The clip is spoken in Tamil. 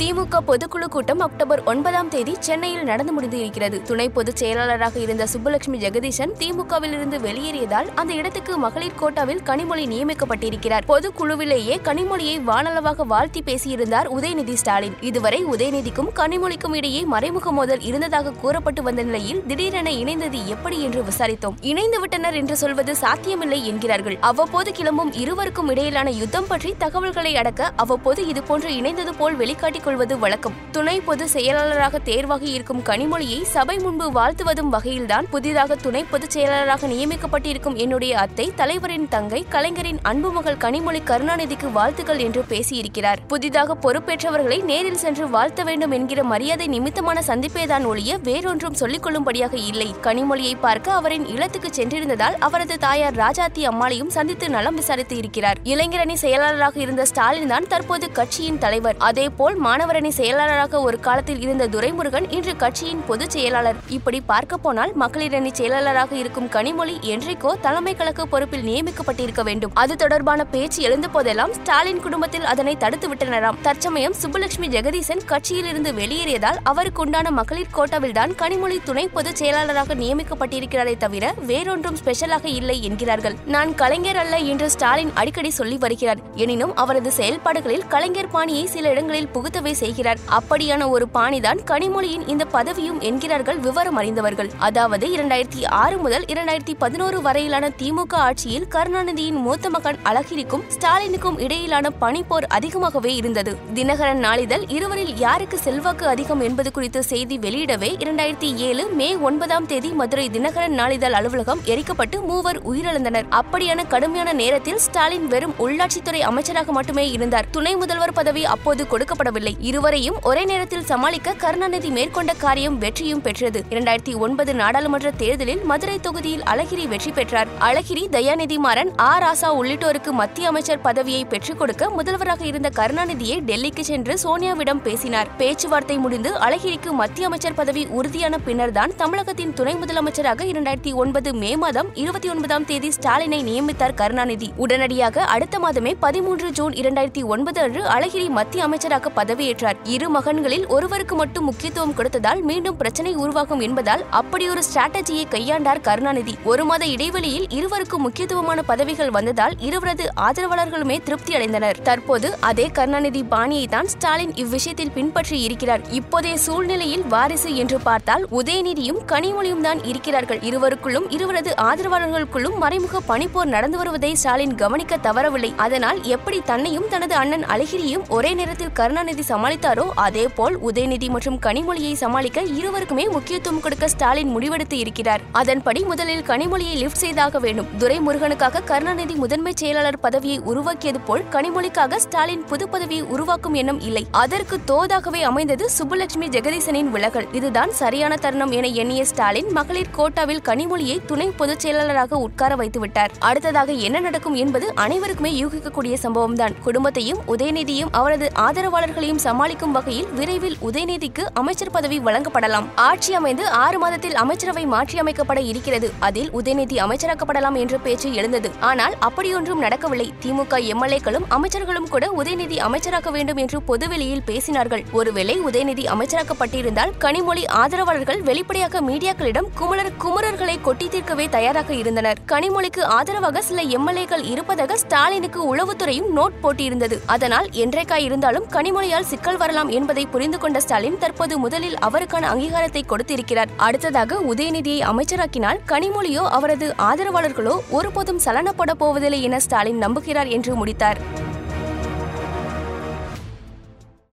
திமுக பொதுக்குழு கூட்டம் அக்டோபர் ஒன்பதாம் தேதி சென்னையில் நடந்து முடிந்து இருக்கிறது துணை பொதுச் செயலாளராக இருந்த சுப்புலட்சுமி ஜெகதீசன் திமுகவில் இருந்து வெளியேறியதால் அந்த இடத்துக்கு மகளிர் கோட்டாவில் கனிமொழி நியமிக்கப்பட்டிருக்கிறார். பொதுக்குழுவிலேயே கனிமொழியை வானளவாக வாழ்த்தி பேசியிருந்தார் உதயநிதி ஸ்டாலின். இதுவரை உதயநிதிக்கும் கனிமொழிக்கும் இடையே மறைமுக மோதல் இருந்ததாக கூறப்பட்டு வந்த நிலையில் திடீரென இணைந்தது எப்படி என்று விசாரித்தோம். இணைந்து விட்டனர் என்று சொல்வது சாத்தியமில்லை என்கிறார்கள். அவ்வப்போது கிளம்பும் இருவருக்கும் இடையிலான யுத்தம் பற்றி தகவல்களை அடக்க அவ்வப்போது இதுபோன்று இணைந்தது போல் வெளிக்காட்டிக் கொள்வது வழக்கம். துணை பொதுச் செயலாளராக தேர்வாகி இருக்கும் கனிமொழியை சபை முன்பு வாழ்த்துவதும் வகையில்தான் புதிதாக துணை பொதுச் செயலாளராக நியமிக்கப்பட்டிருக்கும் என்னுடைய அத்தை தலைவரின் தங்கை கலைஞரின் அன்பு மகள் கனிமொழி கருணாநிதிக்கு வாழ்த்துக்கள் என்று பேசியிருக்கிறார். புதிதாக பொறுப்பேற்றவர்களை நேரில் சென்று வாழ்த்த வேண்டும் என்கிற மரியாதை நிமித்தமான சந்திப்பேதான் ஒழிய வேறொன்றும் சொல்லிக் கொள்ளும்படியாக இல்லை. கனிமொழியை பார்க்க அவரின் இல்லத்துக்கு சென்றிருந்ததால் அவரது தாயார் ராஜாத்தி அம்மாளையும் சந்தித்து நலம் விசாரித்து இருக்கிறார். இளைஞரணி செயலாளராக இருந்த ஸ்டாலின் தான் தற்போது கட்சியின் தலைவர். அதேபோல் மாணவரணி செயலாளராக ஒரு காலத்தில் இருந்த துரைமுருகன் இன்று கட்சியின் பொதுச் செயலாளர். இப்படி பார்க்க போனால் மகளிரணி செயலாளராக இருக்கும் கனிமொழி என்றைக்கோ தலைமை கழக பொறுப்பில் நியமிக்கப்பட்டிருக்க வேண்டும். அது தொடர்பான பேச்சு எழுந்த போதெல்லாம் ஸ்டாலின் குடும்பத்தில் அதனை தடுத்து விட்டனராம். தற்சமயம் சுப்புலட்சுமி ஜெகதீசன் கட்சியில் இருந்து வெளியேறியதால் அவருக்கு உண்டான மகளிர் கோட்டாவில் தான் கனிமொழி துணை பொதுச் செயலாளராக நியமிக்கப்பட்டிருக்கிறாரே தவிர வேறொன்றும் ஸ்பெஷலாக இல்லை என்கிறார்கள். நான் கலைஞர் அல்ல என்று ஸ்டாலின் அடிக்கடி சொல்லி வருகிறார். எனினும் அவரது செயல்பாடுகளில் கலைஞர் பாணியை சில இடங்களில் புகுத்தவே செய்கிறார். அப்படியான ஒரு பாணிதான் கனிமொழியின் இந்த பதவியும் என்கிறார்கள் விவரம் அறிந்தவர்கள். அதாவது இரண்டாயிரத்தி ஆறு முதல் இரண்டாயிரத்தி பதினோரு வரையிலான திமுக ஆட்சியில் கருணாநிதியின் மூத்த மகன் அழகிரிக்கும் ஸ்டாலினுக்கும் இடையிலான பனிப்போர் அதிகமாகவே இருந்தது. தினகரன் நாளிதழ் இருவரில் யாருக்கு செல்வாக்கு அதிகம் என்பது குறித்து செய்தி வெளியிடவே இரண்டாயிரத்தி ஏழு மே ஒன்பதாம் தேதி மதுரை தினகரன் நாளிதழ் அலுவலகம் எரிக்கப்பட்டு மூவர் உயிரிழந்தனர். அப்படியான கடுமையான நேரத்தில் ஸ்டாலின் வெறும் உள்ளாட்சித்துறை அமைச்சராக மட்டுமே இருந்தார். துணை முதல்வர் பதவி அப்போது கொடுக்கப்படவில்லை. இருவரையும் ஒரே நேரத்தில் சமாளிக்க கருணாநிதி மேற்கொண்ட காரியம் வெற்றியும் பெற்றது. இரண்டாயிரத்தி ஒன்பது நாடாளுமன்ற தேர்தலில் மதுரை தொகுதியில் அழகிரி வெற்றி பெற்றார். அழகிரி தயாநிதி மாறன் ஆ. ராசா உள்ளிட்டோருக்கு மத்திய அமைச்சர் பதவியை பெற்றுக் கொடுக்க முதல்வராக இருந்த கருணாநிதியை டெல்லிக்கு சென்று சோனியாவிடம் பேசினார். பேச்சுவார்த்தை முடிந்து அழகிரிக்கு மத்திய அமைச்சர் பதவி உறுதியான பின்னர்தான் தமிழகத்தின் துணை முதலமைச்சராக இரண்டாயிரத்தி ஒன்பது மே மாதம் இருபத்தி ஒன்பதாம் தேதி ஸ்டாலினை நியமித்தார் கருணாநிதி. உடனடியாக அடுத்த மாதமே பதிமூன்று ஜூன் இரண்டாயிரத்தி ஒன்பது அன்று அழகிரி மத்திய அமைச்சராக பதவி பதவியேற்றார். இரு மகன்களில் ஒருவருக்கு மட்டும் முக்கியத்துவம் கொடுத்ததால் மீண்டும் பிரச்சனை உருவாகும் என்பதால் அப்படி ஒரு ஸ்ட்ராட்டஜியை கையாண்டார் கருணாநிதி. ஒரு மாத இடைவெளியில் இருவருக்கும் முக்கியத்துவமான பதவிகள் வந்ததால் இருவரது ஆதரவாளர்களுமே திருப்தி அடைந்தனர். தற்போது அதே கருணாநிதி பாணியை தான் ஸ்டாலின் இவ்விஷயத்தில் பின்பற்றி இருக்கிறார். இப்போதைய சூழ்நிலையில் வாரிசு என்று பார்த்தால் உதயநிதியும் கனிமொழியும் தான் இருக்கிறார்கள். இருவருக்குள்ளும் இருவரது ஆதரவாளர்களுக்குள்ளும் மறைமுக பணிப்போர் நடந்து வருவதை ஸ்டாலின் கவனிக்க தவறவில்லை. அதனால் எப்படி தன்னையும் தனது அண்ணன் அழகிரியும் ஒரே நேரத்தில் கருணாநிதி சமாளித்தாரோ அதேபோல் உதயநிதி மற்றும் கனிமொழியை சமாளிக்க இருவருக்குமே முக்கியத்துவம் கொடுக்க ஸ்டாலின் முடிவெடுத்து இருக்கிறார். அதன்படி முதலில் கனிமொழியை லிப்ட் செய்தாக வேண்டும். துரைமுருகனுக்காக கருணாநிதி முதன்மை செயலாளர் பதவியை உருவாக்கியது போல் கனிமொழிக்காக ஸ்டாலின் புது பதவியை உருவாக்கும் எண்ணம் இல்லை. அதற்கு தோதாகவே அமைந்தது சுப்புலட்சுமி ஜெகதீசனின் விலகல். இதுதான் சரியான தருணம் என எண்ணிய ஸ்டாலின் மகளிர் கோட்டாவில் கனிமொழியை துணை பொதுச் செயலாளராக உட்கார வைத்துவிட்டார் அடுத்ததாக என்ன நடக்கும் என்பது அனைவருக்குமே யூகிக்கக்கூடிய சம்பவம் தான் குடும்பத்தையும் உதயநிதியும் அவரது ஆதரவாளர்களையும் சமாளிக்கும் வகையில் விரைவில் உதயநிதிக்கு அமைச்சர் பதவி வழங்கப்படலாம். ஆட்சி அமைந்து ஆறு மாதத்தில் அமைச்சரவை மாற்றியமைக்கப்பட இருக்கிறது. அதில் உதயநிதி அமைச்சராக்கப்படலாம் என்ற பேச்சு எழுந்தது. ஆனால் அப்படியொன்றும் நடக்கவில்லை. திமுக எம்எல்ஏக்களும் அமைச்சர்களும் கூட உதயநிதி அமைச்சராக்க வேண்டும் என்று பொதுவெளியில் பேசினார்கள். ஒருவேளை உதயநிதி அமைச்சராக்கப்பட்டிருந்தால் கனிமொழி ஆதரவாளர்கள் வெளிப்படையாக மீடியாக்களிடம் குமரர் குமரர்களை கொட்டி தீர்க்கவே தயாராக இருந்தனர். கனிமொழிக்கு ஆதரவாக சில எம்எல்ஏக்கள் இருப்பதாக ஸ்டாலினுக்கு உளவுத்துறையும் நோட் போட்டியிருந்தது அதனால் என்றைக்கா இருந்தாலும் கனிமொழியால் சிக்கல் வரலாம் என்பதை புரிந்து கொண்ட ஸ்டாலின் தற்போது முதலில் அவருக்கான அங்கீகாரத்தை கொடுத்திருக்கிறார். அடுத்ததாக உதயநிதியை அமைச்சராக்கினால் கனிமொழியோ அவரது ஆதரவாளர்களோ ஒருபோதும் சலனப்பட போவதில்லை என ஸ்டாலின் நம்புகிறார் என்று முடித்தார்.